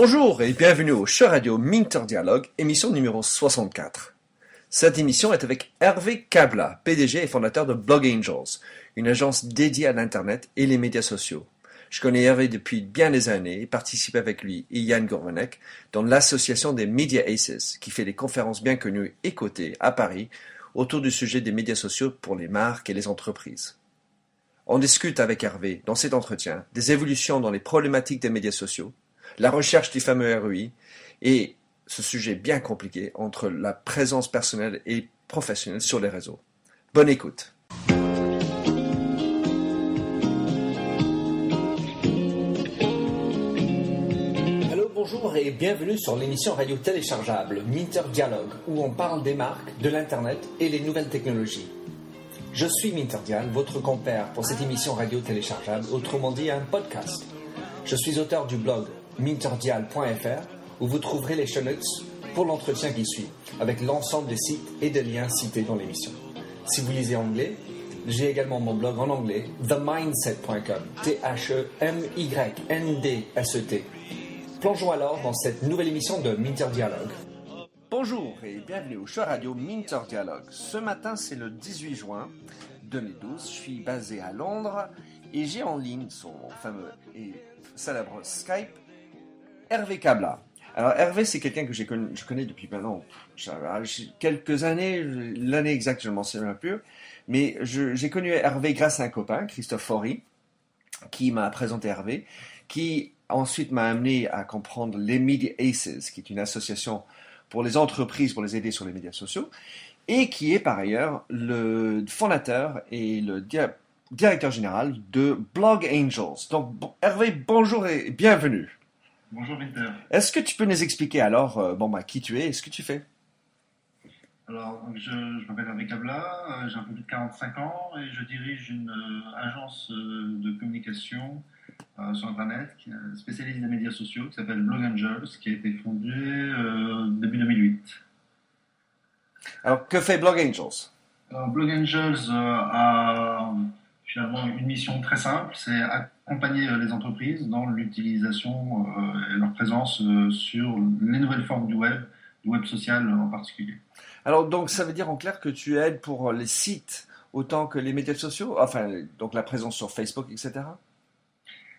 Bonjour et bienvenue au show radio Minter Dialogue, émission numéro 64. Cette émission est avec Hervé Kabla, PDG et fondateur de Blog Angels, une agence dédiée à l'Internet et les médias sociaux. Je connais Hervé depuis bien des années et participe avec lui et Yann Gourvenek dans l'association des Media Aces, qui fait des conférences bien connues et cotées à Paris autour du sujet des médias sociaux pour les marques et les entreprises. On discute avec Hervé, dans cet entretien, des évolutions dans les problématiques des médias sociaux, la recherche du fameux ROI et ce sujet bien compliqué entre la présence personnelle et professionnelle sur les réseaux. Bonne écoute. Bonjour et bienvenue sur l'émission radio téléchargeable Minter Dialogue où on parle des marques, de l'Internet et les nouvelles technologies. Je suis Minterdial, votre compère pour cette émission radio téléchargeable, autrement dit un podcast. Je suis auteur du blog minterdial.fr où vous trouverez les show notes pour l'entretien qui suit, avec l'ensemble des sites et des liens cités dans l'émission. Si vous lisez anglais, j'ai également mon blog en anglais, themindset.com, T-H-E-M-Y-N-D-S-E-T. Plongeons alors dans cette nouvelle émission de Minter Dialogue. Bonjour et bienvenue au show radio Minter Dialogue. Ce matin, c'est le 18 juin 2012. Je suis basé à Londres et j'ai en ligne son fameux et célèbre Skype Hervé Kabla. Alors Hervé, c'est quelqu'un que je connais depuis maintenant quelques années, l'année exacte je m'en souviens plus, mais j'ai connu Hervé grâce à un copain, Christophe Faury, qui m'a présenté Hervé, qui ensuite m'a amené à comprendre les Media Aces, qui est une association pour les entreprises pour les aider sur les médias sociaux, et qui est par ailleurs le fondateur et le directeur général de Blog Angels. Donc Hervé, bonjour et bienvenue. Bonjour Winter. Est-ce que tu peux nous expliquer alors euh, bon, bah, qui tu es et ce que tu fais? Alors, je, m'appelle Hervé Cabla, euh, j'ai un peu plus de 45 ans et je dirige une euh, agence de communication sur Internet qui est spécialisée dans les médias sociaux qui s'appelle Blog Angels, qui a été fondée début 2008. Alors, que fait Blog Angels? Blog Angels a finalement une mission très simple, c'est accompagner euh, les entreprises dans l'utilisation euh, et leur présence euh, sur les nouvelles formes du web, du web social en particulier. Alors donc ça veut dire en clair que tu aides pour les sites autant que les médias sociaux, enfin donc la présence sur Facebook, etc.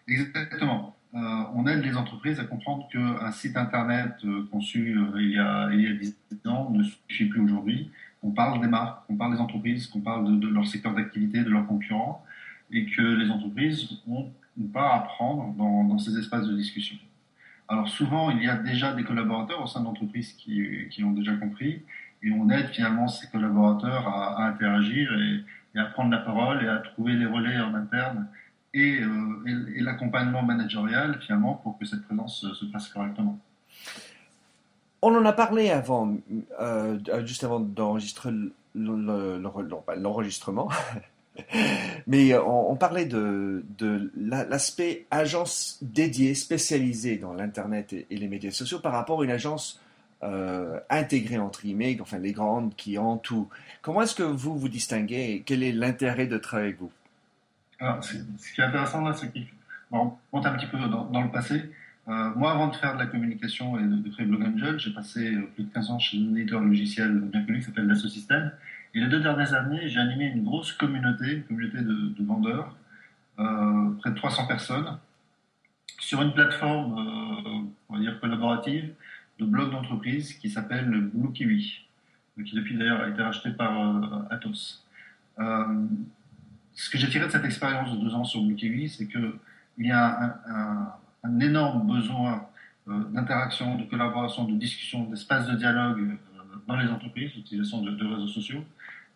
Exactement. on aide les entreprises à comprendre qu'un site internet conçu il, y a, il y a 10 ans ne suffit plus aujourd'hui on parle des marques, on parle des entreprises, qu'on parle de, leur secteur d'activité, de leurs concurrents, et que les entreprises ont une part à prendre dans, ces espaces de discussion. Alors souvent, il y a déjà des collaborateurs au sein de l'entreprise qui, qui l'ont déjà compris, et on aide finalement ces collaborateurs à, interagir et, à prendre la parole et à trouver les relais en interne et, euh, et l'accompagnement managérial finalement pour que cette présence se passe correctement. On en a parlé avant, euh, juste avant d'enregistrer l'enregistrement. Mais on, parlait de, l'aspect agence dédiée, spécialisée dans l'Internet et, les médias sociaux par rapport à une agence euh, intégrée entre guillemets, enfin les grandes qui ont tout. Comment est-ce que vous vous distinguez quel est l'intérêt de travailler avec vous? Alors, Ce qui est intéressant là, c'est qu'on monte un petit peu dans le passé. Euh, moi, avant de faire de la communication et de, créer Blog Angel, j'ai passé euh, plus de 15 ans chez un éditeur logiciel bien connu qui s'appelle Dassault. Et les deux dernières années, j'ai animé une grosse communauté, une communauté de, vendeurs, euh, près de 300 personnes, sur une plateforme, on va dire collaborative, de blog d'entreprise qui s'appelle Blue Kiwi, qui depuis d'ailleurs a été racheté par Atos. ce que j'ai tiré de cette expérience de deux ans sur Blue Kiwi, c'est qu'il y a un un énorme besoin euh, d'interaction, de collaboration, de discussion, d'espace de dialogue euh, dans les entreprises, l'utilisation de, réseaux sociaux,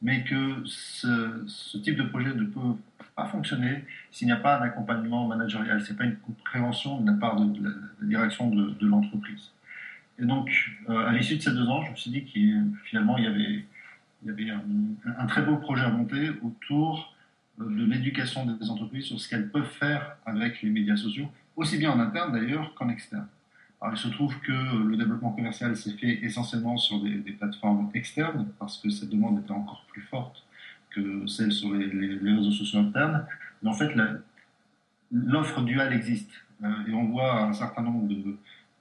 mais que ce, type de projet ne peut pas fonctionner s'il n'y a pas un accompagnement managérial, c'est pas une prévention de la part de, la, direction de, l'entreprise. Et donc, euh, à l'issue de ces deux ans, je me suis dit qu'il il y avait, il un, un, très beau projet à monter autour de l'éducation des entreprises sur ce qu'elles peuvent faire avec les médias sociaux aussi bien en interne d'ailleurs qu'en externe. Il se trouve que le développement commercial s'est fait essentiellement sur des, plateformes externes parce que cette demande était encore plus forte que celle sur les, réseaux sociaux internes. Mais en fait, l'offre duale existe euh, et on voit un certain nombre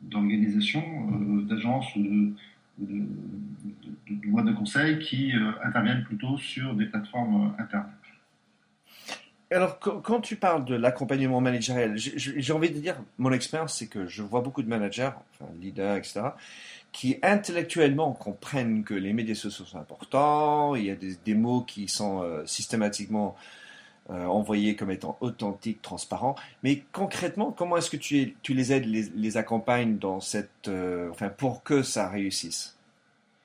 d'organisations, d'agences ou de, de, de, de conseil qui interviennent plutôt sur des plateformes internes. Alors, quand tu parles de l'accompagnement managériel, j'ai envie de dire, mon expérience, c'est que je vois beaucoup de managers, enfin leaders, etc., qui intellectuellement comprennent que les médias sociaux sont importants, il y a des, mots qui sont euh, systématiquement euh, envoyés comme étant authentiques, transparents, mais concrètement, comment est-ce que tu, les aides, les, les accompagnes dans cette, euh, enfin, pour que ça réussisse?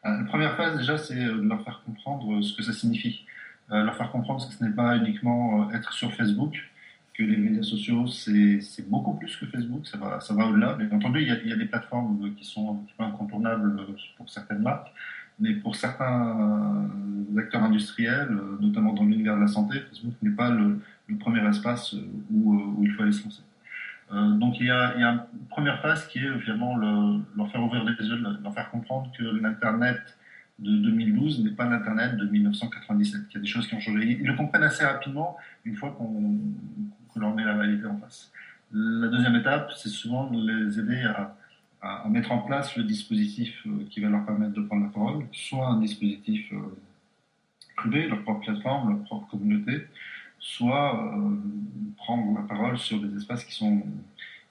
La première phase, déjà, c'est de leur faire comprendre ce que ça signifie. Euh, leur faire comprendre que ce n'est pas uniquement euh, être sur Facebook, que les médias sociaux, c'est beaucoup plus que Facebook, ça va, ça va au-delà. Bien entendu, il y, a, il y, a, des plateformes qui sont un petit peu incontournables pour certaines marques, mais pour certains acteurs industriels, notamment dans l'univers de la santé, Facebook n'est pas le, le, premier espace où, où, il faut aller se lancer. Euh, donc il y, a, il y, a, une première phase qui est finalement le, leur faire ouvrir les yeux, leur faire comprendre que l'Internet de 2012 n'est pas l'Internet de 1997. Il y a des choses qui ont changé. Ils le comprennent assez rapidement une fois qu'on leur met la réalité en face. La deuxième étape, c'est souvent de les aider à, mettre en place le dispositif euh, qui va leur permettre de prendre la parole, soit un dispositif euh, privé, leur propre plateforme, leur propre communauté, soit euh, prendre la parole sur des espaces qui sont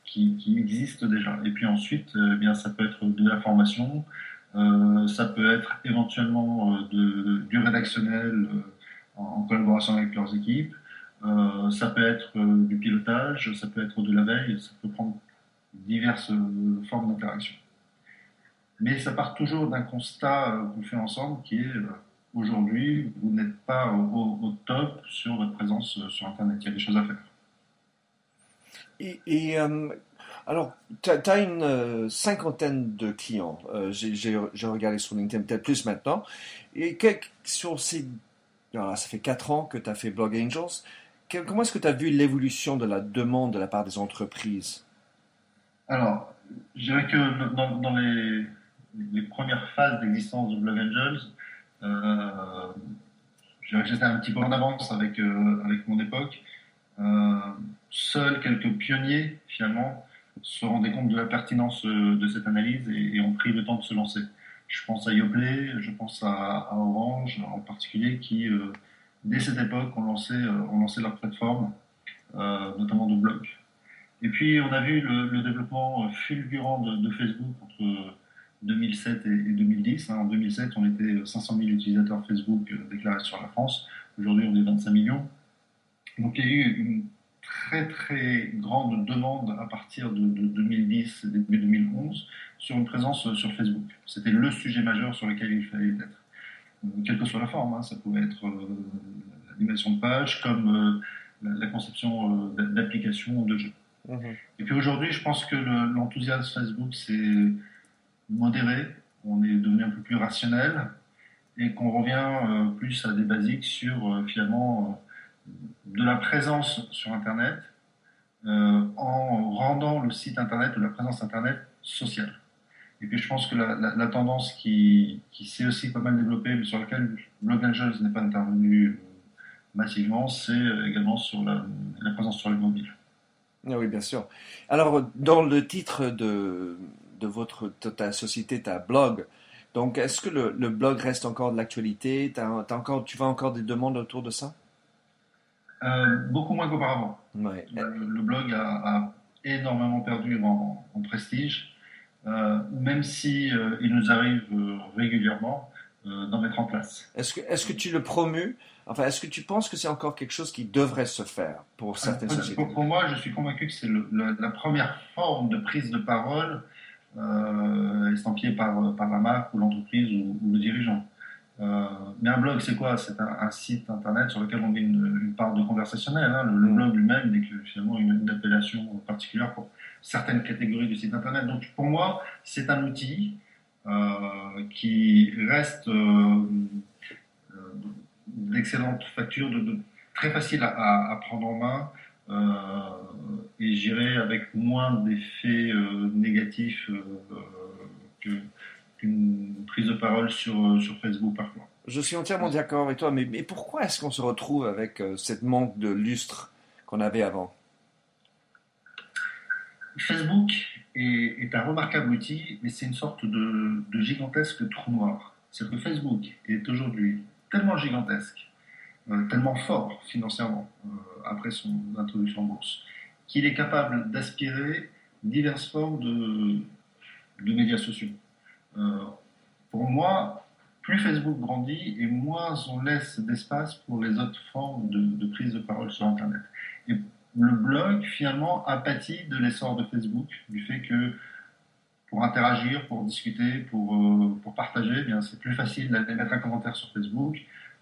qui existent déjà. Et puis ensuite, eh bien, ça peut être de la formation, euh, ça peut être éventuellement euh, du rédactionnel euh, en, collaboration avec leurs équipes. ça peut être du pilotage, ça peut être de la veille, ça peut prendre diverses formes d'interaction. Mais ça part toujours d'un constat qu'on fait ensemble qui est aujourd'hui, vous n'êtes pas au, top sur votre présence sur Internet. Il y a des choses à faire. Alors, tu as, une euh, cinquantaine de clients. Euh, j'ai regardé sur LinkedIn, peut-être plus maintenant. Et sur ces. ça fait quatre ans que tu as fait Blog Angels. comment est-ce que tu as vu l'évolution de la demande de la part des entreprises? Alors, je dirais que dans, les, les, premières phases d'existence de Blog Angels, euh, je dirais que j'étais un petit peu en avance avec, euh, avec mon époque. seuls quelques pionniers, finalement, se rendaient compte de la pertinence euh, de cette analyse et, ont pris le temps de se lancer. Je pense à Yoplait, je pense à, Orange en particulier, qui euh, dès cette époque ont lancé, euh, leur plateforme, notamment de blog. Et puis on a vu le, développement fulgurant de, Facebook entre 2007 et, 2010. Hein. En 2007, on était 500 000 utilisateurs Facebook déclarés sur la France. Aujourd'hui, on est 25 millions. Donc il y a eu une très très grande demande à partir de, 2010 et début 2011 sur une présence sur Facebook. C'était le sujet majeur sur lequel il fallait être. Euh, quelle que soit la forme, hein. ça pouvait être euh, l'animation de page comme euh, la, conception d'applications de jeux. Mhm. Et puis aujourd'hui, je pense que l'enthousiasme Facebook s'est modéré, on est devenu un peu plus rationnel et qu'on revient plus à des basiques sur finalement de la présence sur Internet euh, en rendant le site Internet ou la présence Internet sociale. Et puis je pense que la, tendance qui, s'est aussi pas mal développée, mais sur laquelle Blog Angels n'est pas intervenu euh, massivement, c'est euh, également sur la, présence sur les mobiles. Ah oui, bien sûr. Alors, dans le titre de, de votre ta société, ta blog, donc est-ce que le, blog reste encore de l'actualité? Encore, Tu vois encore des demandes autour de ça? Euh, beaucoup moins qu'auparavant. Le, blog a, énormément perdu en, prestige, euh, même si euh, il nous arrive régulièrement d'en mettre en place. Est-ce que, est-ce que tu le promus Enfin, est-ce que tu penses que c'est encore quelque chose qui devrait se faire pour certaines sociétés? pour, moi, je suis convaincu que c'est la, première forme de prise de parole estampillée par, par la marque ou l'entreprise ou, ou le dirigeant. Mais un blog, c'est quoi? C'est un, site internet sur lequel on met une, part de conversationnel. Hein. Le, blog lui-même n'est que finalement une, appellation particulière pour certaines catégories de sites internet. Donc pour moi, c'est un outil euh, qui reste euh, euh d'excellente facture, de, très facile à, à, prendre en main. et j'irai avec moins d'effets négatifs que une prise de parole sur, sur Facebook parfois. Je suis entièrement d'accord avec toi, mais, mais pourquoi est-ce qu'on se retrouve avec euh, cette manque de lustre qu'on avait avant? Facebook est, un remarquable outil, mais c'est une sorte de, gigantesque trou noir. C'est que Facebook est aujourd'hui tellement gigantesque, euh, tellement fort financièrement euh, après son introduction en bourse, qu'il est capable d'aspirer diverses formes de, de médias sociaux. Euh, pour moi, plus Facebook grandit et moins on laisse d'espace pour les autres formes de, prise de parole sur Internet. Et le blog, finalement, a pâti de l'essor de Facebook, du fait que pour interagir, pour discuter, pour, euh, pour partager, eh bien c'est plus facile de mettre un commentaire sur Facebook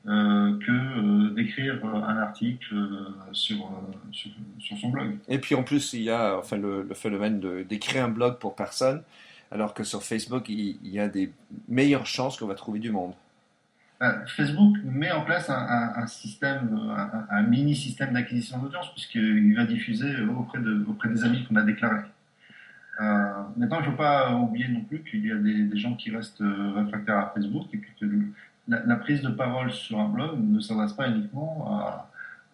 euh, que euh, d'écrire un article sur, sur, son blog. Et puis en plus, il y a enfin, le phénomène d'écrire un blog pour personne, alors que sur Facebook, il, il y a des meilleures chances qu'on va trouver du monde. Euh, Facebook met en place un, système, un, mini système d'acquisition d'audience, puisqu'il va diffuser auprès, de, auprès des amis qu'on a déclarés. Euh, maintenant, il ne faut pas oublier non plus qu'il y a des, gens qui restent euh, réfractaires à Facebook et que la, prise de parole sur un blog ne s'adresse pas uniquement à,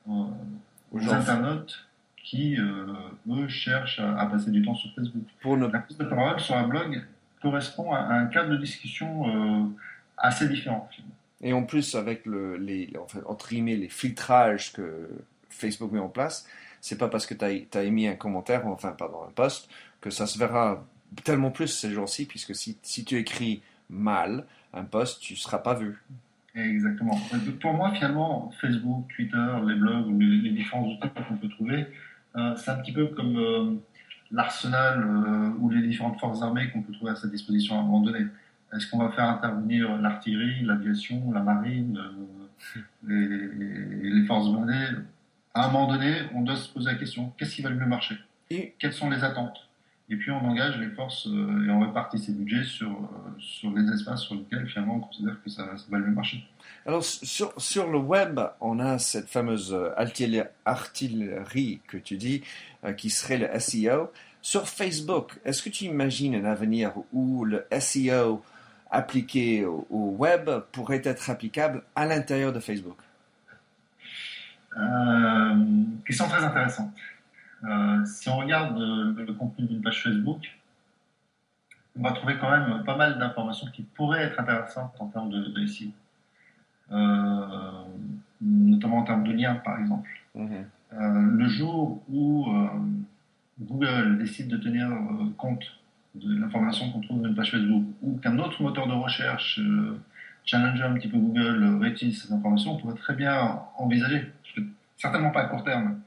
aux internautes qui, eux, cherchent à, passer du temps sur Facebook. Pour La prise de parole sur un blog correspond à, un cadre de discussion assez différent. Finalement. Et en plus, avec le, les, enfin, entre guillemets, les filtrages que Facebook met en place, c'est pas parce que tu as, as, émis un commentaire, enfin, pardon, un post, que ça se verra tellement plus ces jours-ci, puisque si, si, tu écris mal un post, tu ne seras pas vu. Exactement. Pour moi, finalement, Facebook, Twitter, les blogs, les, différents outils qu'on peut trouver, euh, c'est un petit peu comme euh, l'arsenal euh, ou les différentes forces armées qu'on peut trouver à sa disposition à un moment donné. Est-ce qu'on va faire intervenir l'artillerie, l'aviation, la marine, euh, les, les, forces blindées? À un moment donné, on doit se poser la question qu'est-ce qui va le mieux marcher? Quelles sont les attentes? Et puis on engage les forces euh, et on répartit ces budgets sur, euh, sur les espaces sur lesquels finalement on considère que ça, va le mieux marcher. Alors sur, sur, le web, on a cette fameuse artillerie que tu dis, qui serait le SEO. Sur Facebook, est-ce que tu imagines un avenir où le SEO appliqué au, web pourrait être applicable à l'intérieur de Facebook? Euh, Question très intéressante. Euh, si on regarde le, contenu d'une page Facebook, on va trouver quand même pas mal d'informations qui pourraient être intéressantes en termes de, SEO. Euh, notamment en termes de liens, par exemple. Mhm. le jour où Google décide de tenir compte de l'information qu'on trouve dans une page Facebook ou qu'un autre moteur de recherche euh, challenge un petit peu Google euh, réutilise ces informations, on pourrait très bien envisager, certainement pas à court terme,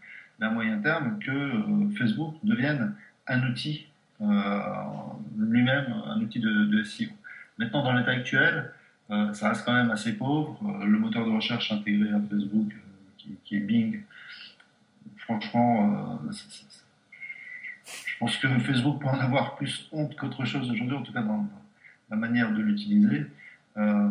à moyen terme, que euh, Facebook devienne un outil lui-même, un outil de, SEO. Maintenant, dans l'état actuel, ça reste quand même assez pauvre. le moteur de recherche intégré à Facebook, qui, est Bing, franchement, je pense que Facebook peut en avoir plus honte qu'autre chose aujourd'hui, en tout cas dans la manière de l'utiliser. Euh,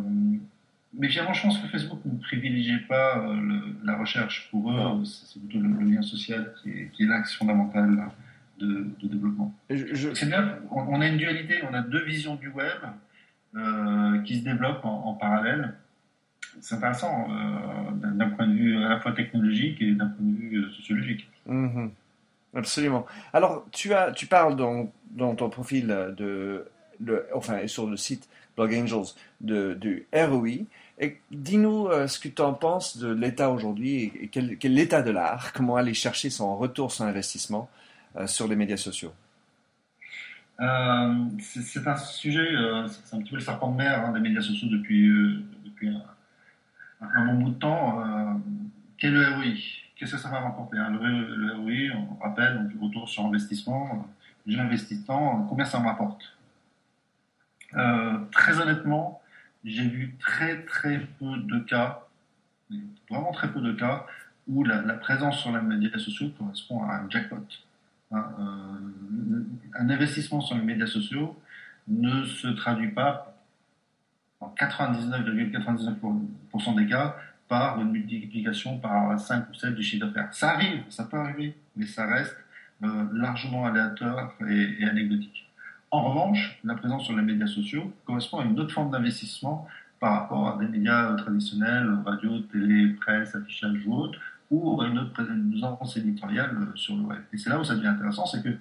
mais finalement, je pense que Facebook ne privilégie pas euh, la recherche. Pour eux, c'est plutôt le, lien social qui est, l'axe fondamental de, développement. C'est bien, on, a une dualité, on a deux visions du web euh, qui se développent en, parallèle. C'est intéressant d'un point de vue à la fois technologique et d'un point de vue sociologique. Mm-hmm. Absolument. Alors, tu, as, tu parles dans, dans ton profil de, le, enfin, sur le site Blog Angels du ROI. Dis-nous euh, ce que tu en penses de l'état aujourd'hui et, quel, quel l'état de l'art, comment aller chercher son retour sur investissement euh, sur les médias sociaux. Euh, c'est un sujet, c'est un petit peu le serpent de mer hein, des médias sociaux depuis, un, un, bon bout de temps. quel est le ROI Qu'est-ce que ça va rapporter hein? le, ROI, on rappelle, donc, retour sur investissement. J'investis tant, combien ça me rapporte? Euh, Très honnêtement, j'ai vu très très peu de cas, vraiment très peu de cas, où la, présence sur les médias sociaux correspond à un jackpot. Hein, euh, un investissement sur les médias sociaux ne se traduit pas en 99,99% des cas par une multiplication par 5 ou 7 du chiffre d'affaires. Ça arrive, ça peut arriver, mais ça reste euh, largement aléatoire et, anecdotique. En revanche, la présence sur les médias sociaux correspond à une autre forme d'investissement par rapport à des médias traditionnels, radio, télé, presse, affichage ou autre, ou à une autre présence éditoriale sur le web. Et c'est là où ça devient intéressant, c'est que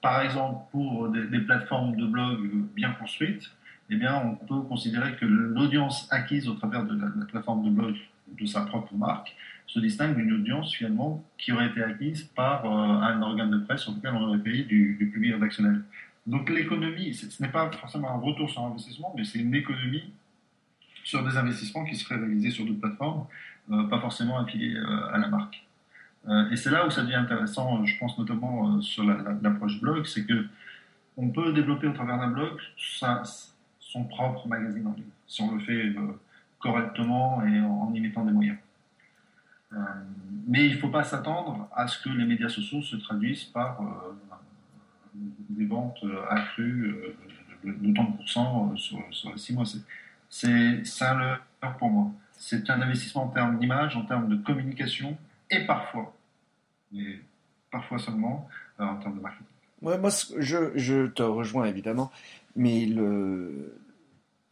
par exemple, pour des, plateformes de blog bien construites, eh bien, on peut considérer que l'audience acquise au travers de la, plateforme de blog de sa propre marque se distingue d'une audience finalement qui aurait été acquise par euh, un organe de presse sur lequel on aurait payé du, du public rédactionnel. Donc l'économie, ce n'est pas forcément un retour sur investissement, mais c'est une économie sur des investissements qui seraient réalisés sur d'autres plateformes, euh, pas forcément affiliés euh, à la marque. et c'est là où ça devient intéressant, je pense notamment sur l'approche blog, c'est que on peut développer au travers d'un blog son propre magazine en ligne, si on le fait correctement et en y mettant des moyens. Euh, mais il ne faut pas s'attendre à ce que les médias sociaux se traduisent par euh, des ventes accrues de, de 30% sur, sur, les 6 mois. C'est un leurre pour moi. C'est un investissement en termes d'image, en termes de communication et parfois, mais parfois seulement, euh, en termes de marketing. moi, je, je, te rejoins évidemment, mais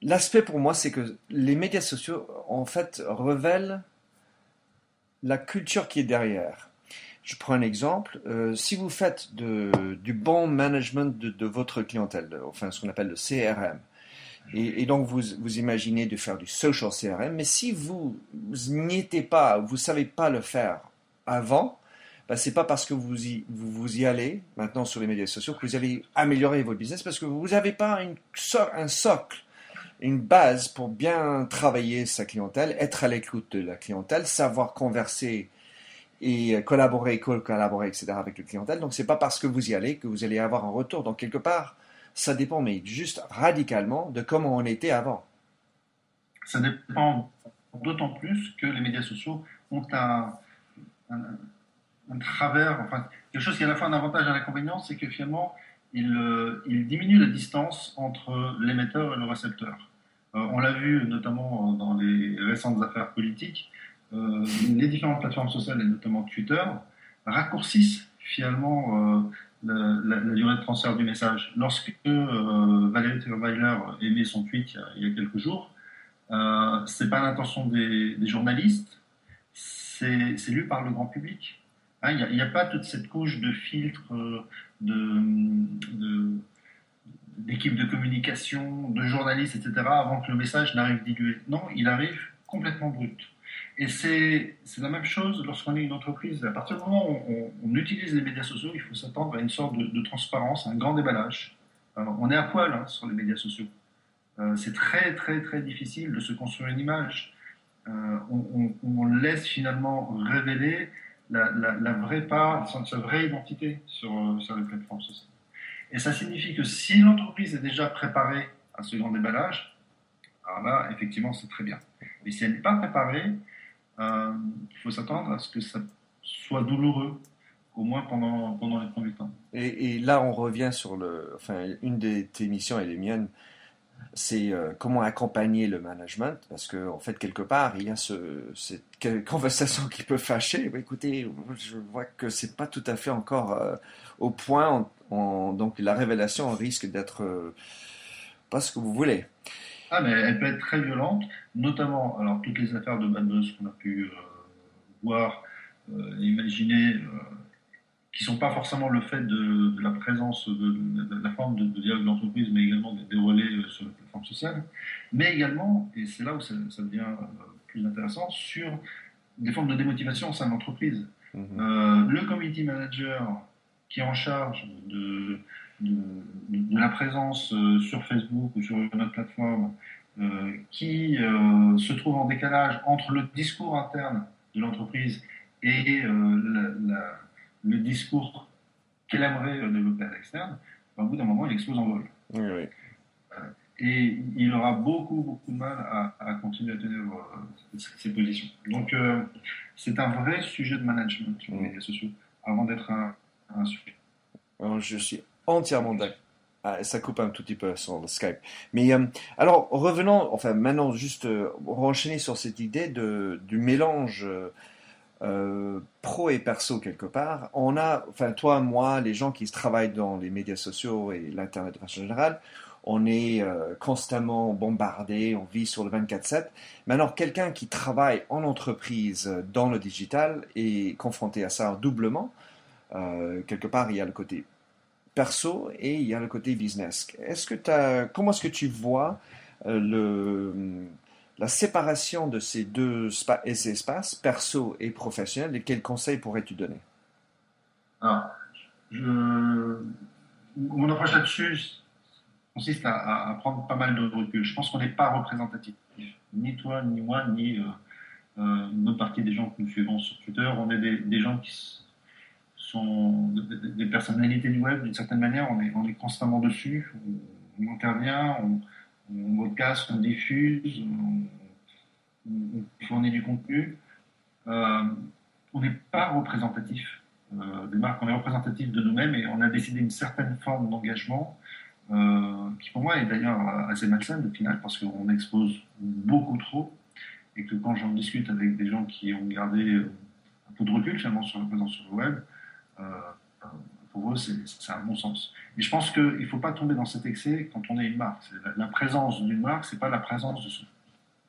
l'aspect pour moi, c'est que les médias sociaux, en fait, révèlent la culture qui est derrière. Je prends un exemple. Euh, si vous faites du bon management de, votre clientèle, enfin ce qu'on appelle le CRM, et, donc vous, vous imaginez de faire du social CRM, mais si vous, n'y étiez pas, vous ne savez pas le faire avant, ben, c'est pas parce que vous y, vous, y allez maintenant sur les médias sociaux que vous allez améliorer votre business, parce que vous n'avez pas un socle une base pour bien travailler sa clientèle, être à l'écoute de la clientèle, savoir converser et collaborer, collaborer, etc. avec le clientèle. Donc, c'est pas parce que vous y allez que vous allez avoir un retour. Donc, quelque part, ça dépend, mais juste radicalement de comment on était avant. Ça dépend d'autant plus que les médias sociaux ont un, travers, enfin, quelque chose qui est à la fois un avantage et un inconvénient, c'est que finalement, il, il, diminue la distance entre l'émetteur et le récepteur. Euh, on l'a vu notamment dans les récentes affaires politiques, euh, les différentes plateformes sociales, et notamment Twitter, raccourcissent finalement euh, la, durée de transfert du message. Lorsque Valérie Trierweiler émet son tweet il y a, quelques jours, ce n'est pas l'intention des, journalistes, c'est lu par le grand public. Hein, il n'y a, pas toute cette couche de filtre, de d'équipes de communication, de journalistes, etc., avant que le message n'arrive dilué. Non, il arrive complètement brut. Et c'est la même chose lorsqu'on est une entreprise. À partir du moment où on, utilise les médias sociaux, il faut s'attendre à une sorte de, transparence, un grand déballage. on est à poil hein, sur les médias sociaux. Euh, c'est très, très, très difficile de se construire une image. Euh, on, laisse finalement révéler la, vraie part, sa, vraie identité sur, sur les plateformes sociales. Et ça signifie que si l'entreprise est déjà préparée à ce grand déballage, alors là, effectivement, c'est très bien. Mais si elle n'est pas préparée, euh, il faut s'attendre à ce que ça soit douloureux, au moins pendant, pendant les premiers temps. Et, là, on revient sur le, enfin, une des tes missions et les miennes, c'est euh, comment accompagner le management, parce qu'en en fait, quelque part, il y a ce, cette conversation qui peut fâcher. écoutez, je vois que c'est pas tout à fait encore euh, au point donc la révélation risque d'être euh, pas ce que vous voulez. Ah, mais elle peut être très violente, notamment alors toutes les affaires de bad qu'on a pu euh, voir, euh, imaginer, qui sont pas forcément le fait de, la présence de, la forme de, dialogue d'entreprise, mais également des, relais sur la plateforme sociale, mais également, et c'est là où ça, devient plus intéressant, sur des formes de démotivation au sein de l'entreprise. Mm-hmm. le community manager qui est en charge de, de, la présence euh, sur Facebook ou sur notre plateforme, euh, qui euh, se trouve en décalage entre le discours interne de l'entreprise et le discours qu'elle aimerait développer à l'externe, bah, au bout d'un moment, il explose en vol. et il aura beaucoup, beaucoup de mal à, continuer à tenir ses positions. Donc, c'est un vrai sujet de management sur les médias sociaux, avant d'être un, je suis entièrement d'accord. Ah, ça coupe un tout petit peu sur le Skype. Mais euh, alors, revenons, enfin maintenant, juste euh, renchaîner sur cette idée du mélange euh, pro et perso quelque part. On a, enfin toi, moi, les gens qui travaillent dans les médias sociaux et l'Internet de façon générale, on est constamment bombardé, on vit sur le 24-7. Mais alors, quelqu'un qui travaille en entreprise dans le digital est confronté à ça doublement. Quelque part, il y a le côté perso et il y a le côté business. Est-ce que as, comment est-ce que tu vois le, la séparation de ces deux espaces, perso et professionnel, et quels conseils pourrais-tu donner? Alors, mon approche là-dessus consiste à, prendre pas mal de recul. Je pense qu'on n'est pas représentatif. Ni toi, ni moi, ni euh, euh, une autre partie des gens que nous suivons sur Twitter. On est des, gens qui sont des, personnalités du web d'une certaine manière. On est, on est constamment dessus. On, intervient, on, on podcast, on diffuse, on, fournit du contenu. Euh, on n'est pas représentatif euh, des marques, on est représentatif de nous-mêmes et on a décidé une certaine forme d'engagement euh, qui pour moi est d'ailleurs assez malsaine au final parce qu'on expose beaucoup trop et que quand j'en discute avec des gens qui ont gardé un peu de recul finalement sur la présence sur le web, pour eux, c'est un bon sens. Et je pense qu'il ne faut pas tomber dans cet excès quand on est une marque. La, présence d'une marque, ce n'est pas la présence de son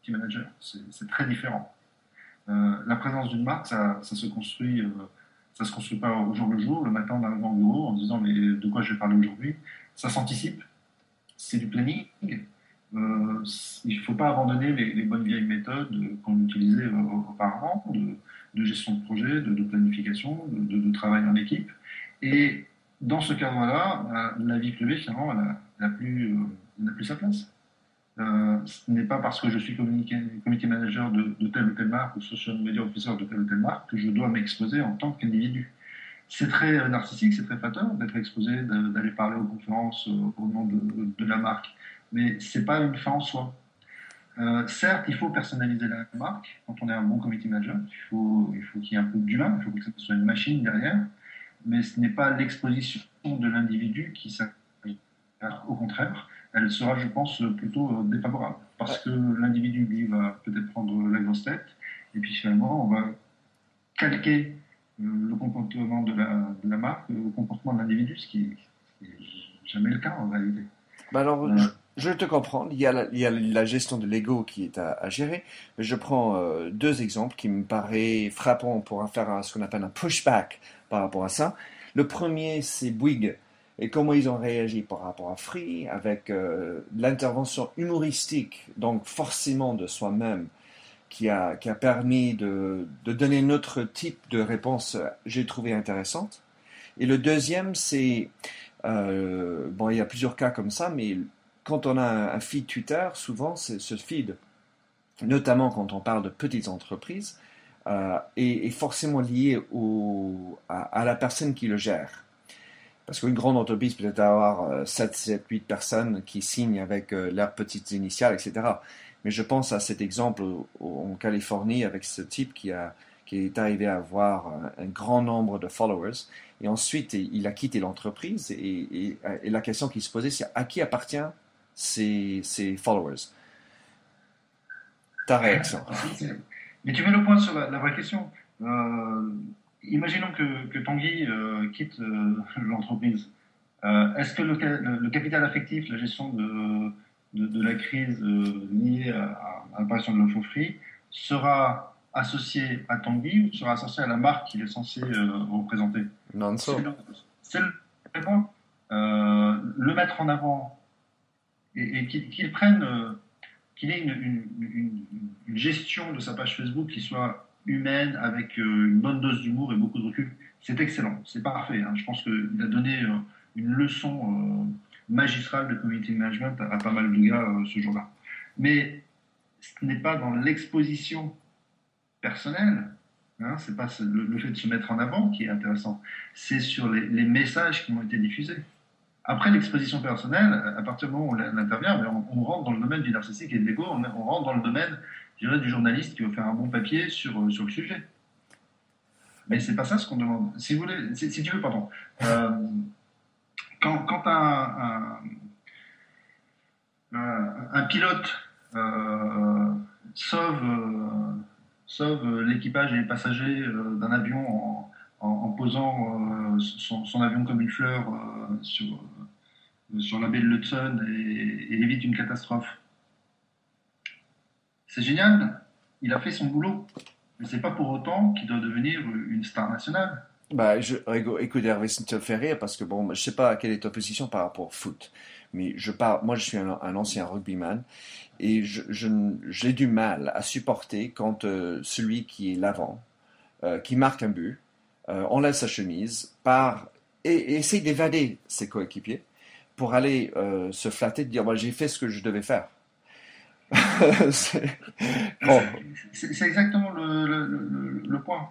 team manager. C'est très différent. Euh, la présence d'une marque, ça, ça, se construit, euh, ça se construit pas au jour le jour, le matin en arrivant au bureau, en disant mais de quoi je vais parler aujourd'hui? Ça s'anticipe. C'est du planning. Euh, il ne faut pas abandonner les, bonnes vieilles méthodes qu'on utilisait auparavant de, gestion de projet, de, planification, de, de, travail en équipe. Et dans ce cadre-là, bah, la vie privée, finalement, elle n'a plus, euh, plus sa place. Euh, ce n'est pas parce que je suis community manager de, telle ou telle marque ou social media officer de telle ou telle marque que je dois m'exposer en tant qu'individu. C'est très euh, narcissique, c'est très flatteur d'être exposé, d'aller parler aux conférences au nom de, la marque. Mais ce n'est pas une fin en soi. Certes, il faut personnaliser la marque quand on est un bon community manager. Il faut qu'il faut y ait un peu d'humain, il faut que ce soit une machine derrière mais ce n'est pas l'exposition de l'individu qui s'appelle. Au contraire, elle sera, je pense, plutôt euh, défavorable. Parce que l'individu, lui, va peut-être prendre la grosse tête, et puis finalement, on va calquer euh, le comportement de la, marque au comportement de l'individu, ce qui n'est jamais le cas en réalité. Bah alors, euh, je, te comprends. Il y a la, il y a la gestion de l'ego qui est à, gérer. Je prends deux exemples qui me paraissent frappants pour faire ce qu'on appelle un pushback par rapport à ça. Le premier, c'est Bouygues et comment ils ont réagi par rapport à Free avec euh, l'intervention humoristique, donc forcément de soi-même, qui a, qui a permis de, de donner notre type de réponse, euh, j'ai trouvé intéressante. Et le deuxième, c'est, euh, bon, il y a plusieurs cas comme ça, mais quand on a un, feed Twitter, souvent, ce feed, notamment quand on parle de petites entreprises, euh, est, forcément lié au, à, la personne qui le gère. Parce qu'une grande entreprise peut avoir 7, 7, 8 personnes qui signent avec euh, leurs petites initiales, etc. Mais je pense à cet exemple en Californie avec ce type qui, est arrivé à avoir un, grand nombre de followers. Et ensuite, il a quitté l'entreprise. Et, et, la question qui se posait, c'est à qui appartient ces followers Ta réaction mais tu mets le point sur la, vraie question. Euh, imaginons que, Tanguy euh, quitte euh, l'entreprise. Est-ce que le, capital affectif, la gestion de, de, la crise liée à, l'apparition de l'offre free, sera associé à Tanguy ou sera associé à la marque qu'il est censé représenter? Non, c'est le point. le mettre en avant et, qu'il prenne qu'il ait une, gestion de sa page Facebook qui soit humaine, avec euh, une bonne dose d'humour et beaucoup de recul, c'est excellent, c'est parfait. Hein. Je pense qu'il a donné euh, une leçon euh, magistrale de community management à, pas mal de gars ce jour-là. Mais ce n'est pas dans l'exposition personnelle, hein, c'est pas le, fait de se mettre en avant qui est intéressant, c'est sur les messages qui ont été diffusés. Après l'exposition personnelle, à partir du moment où on intervient, ben, on, rentre dans le domaine du narcissique et de l'ego, on, rentre dans le domaine du journaliste qui veut faire un bon papier sur, euh, sur le sujet. Mais c'est pas ça ce qu'on demande. Si, vous voulez, si, tu veux, pardon. Euh, quand, un, pilote euh, sauve, sauve l'équipage et les passagers d'un avion en, posant son, avion comme une fleur sur, sur la baie de l'Hudson et, évite une catastrophe. C'est génial, il a fait son boulot, mais c'est pas pour autant qu'il doit devenir une star nationale. Bah, je, écoute, Hervé, ça te fait rire parce que bon, je sais pas quelle est ta position par rapport au foot, mais je parle, moi je suis un, ancien rugbyman et j'ai du mal à supporter quand euh, celui qui est l'avant, euh, qui marque un but, euh, enlève sa chemise, part et, essaye d'évader ses coéquipiers pour aller se flatter, de dire bah, j'ai fait ce que je devais faire. c'est exactement le, le, point.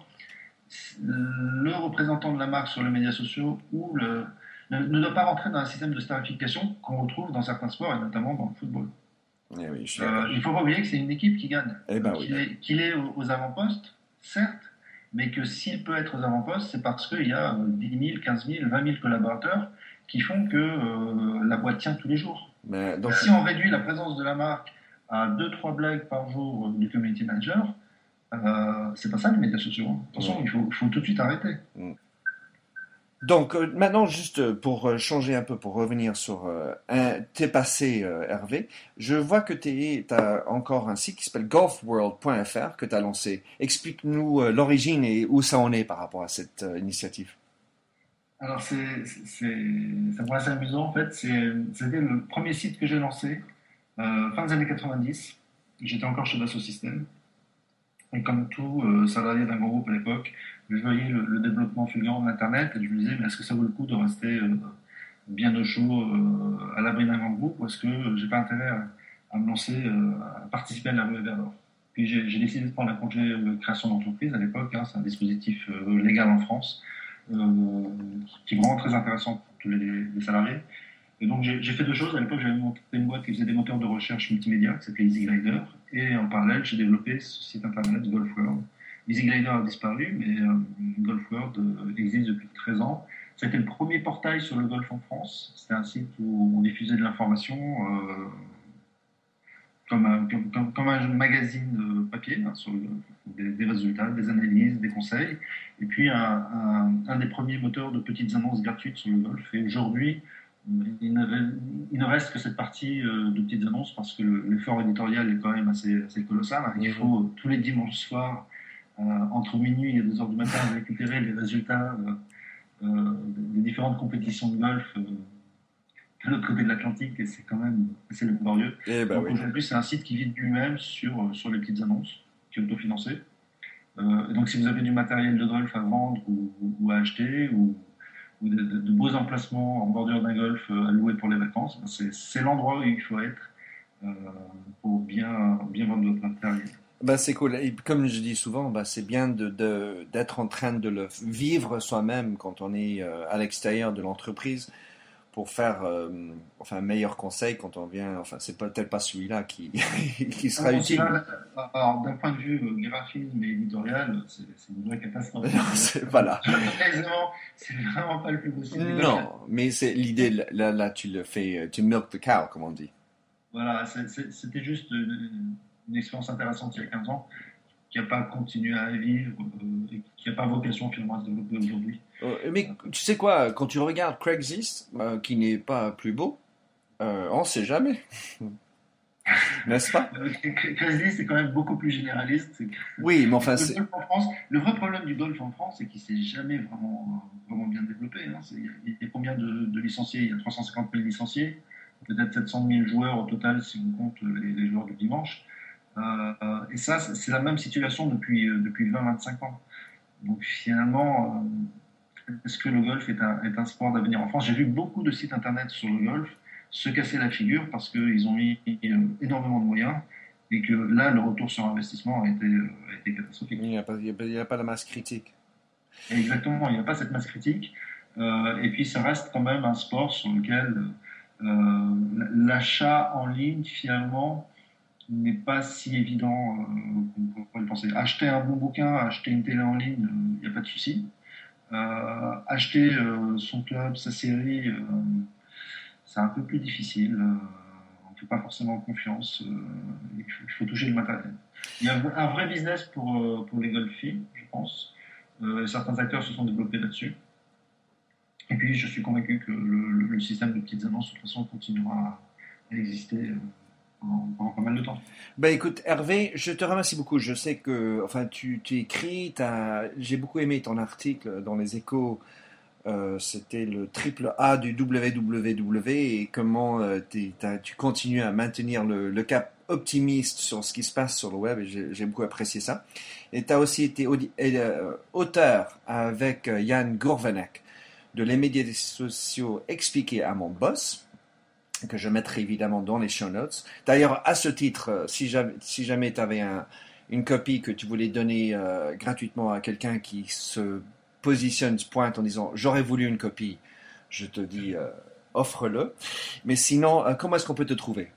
Le représentant de la marque sur les médias sociaux ou le, ne, doit pas rentrer dans un système de starification qu'on retrouve dans certains sports et notamment dans le football. Eh euh, il ne faut pas oublier que c'est une équipe qui gagne. Eh ben qu'il est, aux, avant-postes, certes, mais que s'il peut être aux avant-postes, c'est parce qu'il y a 10 000, 15 000, 20 000 collaborateurs qui font que euh, la boîte tient tous les jours. donc, si on réduit la présence de la marque à 2-3 blagues par jour du community manager, euh, c'est pas ça les médias sociaux. Hein. Attention, il faut, faut, tout de suite arrêter. Mm. Donc euh, maintenant, juste pour euh, changer un peu, pour revenir sur euh, un, tes passés, Hervé, je vois que tu as encore un site qui s'appelle golfworld.fr que tu as lancé. Explique-nous l'origine et où ça en est par rapport à cette initiative. Alors, c'est assez amusant en fait. C'était le premier site que j'ai lancé fin des années 90. J'étais encore chez Dassault Systèmes. Et comme tout salarié d'un grand groupe à l'époque, je voyais le, développement fulgurant de l'Internet et je me disais, mais est-ce que ça vaut le coup de rester euh, bien au chaud euh, à l'abri d'un grand groupe ou est-ce que j'ai pas intérêt à, me lancer, euh, à participer à la rue vers l'or Puis j'ai décidé de prendre un congé de création d'entreprise à l'époque, hein, c'est un dispositif légal en France qui est vraiment très intéressant pour tous les, salariés. Et donc j'ai fait deux choses. À l'époque, j'avais monté une boîte qui faisait des moteurs de recherche multimédia qui s'appelait EasyGrider. Et en parallèle, j'ai développé ce site internet Golf World EasyGlider a disparu, mais euh, Golf World euh, existe depuis 13 ans. C'était le premier portail sur le golf en France. C'était un site où on diffusait de l'information euh, comme, un, comme, un magazine papier hein, sur des, résultats, des analyses, des conseils. Et puis un, un, des premiers moteurs de petites annonces gratuites sur le golf. Et aujourd'hui, il ne, reste que cette partie de petites annonces parce que l'effort éditorial est quand même assez, assez colossal. Il faut tous les dimanches soirs euh, entre minuit et 2 heures du matin récupérer les résultats euh, euh, des différentes compétitions de golf de l'autre côté de l'Atlantique et c'est quand même assez laborieux. Ben donc aujourd'hui, c'est un site qui vit lui-même sur, sur les petites annonces, qui est autofinancé. Euh, donc si vous avez du matériel de golf à vendre ou, à acheter, ou, ou de, beaux emplacements en bordure d'un golf à louer pour les vacances, ben c'est l'endroit où il faut être euh, pour bien, bien vendre votre matériel. Bah, c'est cool. Et comme je dis souvent, bah, c'est bien d'être de, en train de le vivre soi-même quand on est euh, à l'extérieur de l'entreprise pour faire euh, enfin, un meilleur conseil quand on vient. Enfin, c'est peut-être pas celui-là qui, qui sera utile. Alors, d'un point de vue euh, graphisme et éditorial, c'est une vraie catastrophe. voilà. c'est vraiment pas le plus possible. Non, mais c'est l'idée, là, là, tu le fais, tu milk the cow, comme on dit. Voilà, c'était juste une expérience intéressante il y a 15 ans, qui n'a pas continué à vivre euh, et qui n'a pas vocation finalement à se développer aujourd'hui. Euh, mais tu sais quoi, quand tu regardes Craigslist, euh, qui n'est pas plus beau, on ne sait jamais. N'est-ce pas? Craigslist est quand même beaucoup plus généraliste. Oui, mais enfin, c'est. Le vrai problème du golf en France, c'est qu'il ne s'est jamais vraiment, vraiment bien développé. Hein. Il y a combien de, licenciés? Il y a 350 000 licenciés, peut-être 700 000 joueurs au total si on compte les, les joueurs du dimanche. Euh, et ça, c'est la même situation depuis, euh, depuis 20-25 ans. Donc finalement, euh, est-ce que le golf est un, est un sport d'avenir en France J'ai vu beaucoup de sites internet sur le golf se casser la figure parce qu'ils ont mis énormément de moyens et que là, le retour sur investissement a été, a été catastrophique. Il n'y a, a, pas la masse critique. Exactement, il n'y a pas cette masse critique. et puis, ça reste quand même un sport sur lequel l'achat en ligne, finalement, n'est pas si évident euh, qu'on pourrait le penser. Acheter un bon bouquin, acheter une télé en ligne, il euh, n'y a pas de souci. Euh, acheter son club, sa série, c'est un peu plus difficile. on ne fait pas forcément confiance. il, faut, toucher le matériel. Il y a un vrai business pour, les golfiers, je pense. certains acteurs se sont développés là-dessus. Et puis, je suis convaincu que le, système de petites annonces, de toute façon, continuera à exister mal de temps. Ben écoute, Hervé, je te remercie beaucoup. Je sais que, enfin, tu, tu écris, j'ai beaucoup aimé ton article dans les échos. Euh, c'était le triple A du WWW et comment euh, tu continues à maintenir le, cap optimiste sur ce qui se passe sur le web j'ai beaucoup apprécié ça. Et tu as aussi été euh, auteur avec Yann Gourvenek de Les médias sociaux expliqués à mon boss que je mettrai évidemment dans les show notes. D'ailleurs, à ce titre, euh, si jamais, tu avais une copie que tu voulais donner euh, gratuitement à quelqu'un qui se positionne, se pointe en disant j'aurais voulu une copie, je te dis euh, offre-le. Mais sinon, comment est-ce qu'on peut te trouver?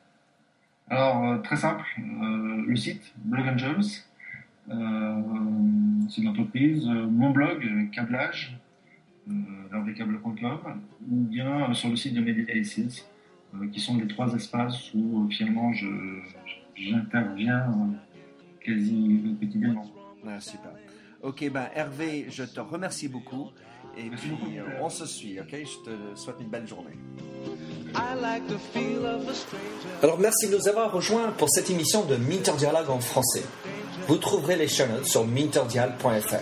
Alors, très simple, le site Blog Angels, c'est l'entreprise, mon blog, câblage, rvcable.com, ou bien sur le site de Meditations euh, qui sont les trois espaces où euh, finalement j'interviens euh, quasi quotidiennement. Ah, super. Ok, ben Hervé, je te remercie beaucoup. Et puis, on se suit, ok? Je te souhaite une belle journée. Alors, merci de nous avoir rejoints pour cette émission de Minter Dialogue en français. Vous trouverez les chaînes sur minterdial.fr.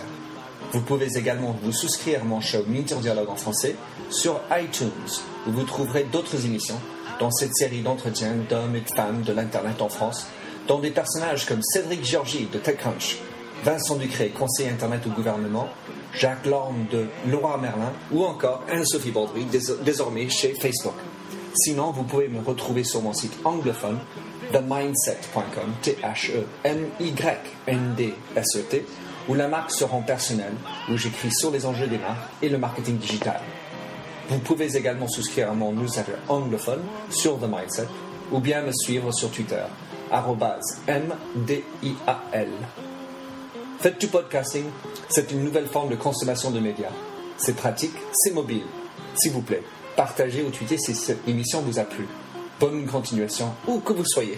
Vous pouvez également vous souscrire à mon show Minter Dialogue en français sur iTunes, où vous trouverez d'autres émissions dans cette série d'entretiens d'hommes et de femmes de l'Internet en France, dont des personnages comme Cédric Georgie de TechCrunch, Vincent Ducré, conseiller Internet au gouvernement, Jacques Lorme de Laura Merlin ou encore Anne-Sophie Baudry, désormais chez Facebook. Sinon, vous pouvez me retrouver sur mon site anglophone themindset.com, T-H-E-M-Y-N-D-S-E-T, où la marque se rend personnelle, où j'écris sur les enjeux des marques et le marketing digital. Vous pouvez également souscrire à mon newsletter anglophone sur The Mindset ou bien me suivre sur Twitter, MDIAL. Faites du podcasting, c'est une nouvelle forme de consommation de médias. C'est pratique, c'est mobile. S'il vous plaît, partagez ou tweetez si cette émission vous a plu. Bonne continuation, où que vous soyez.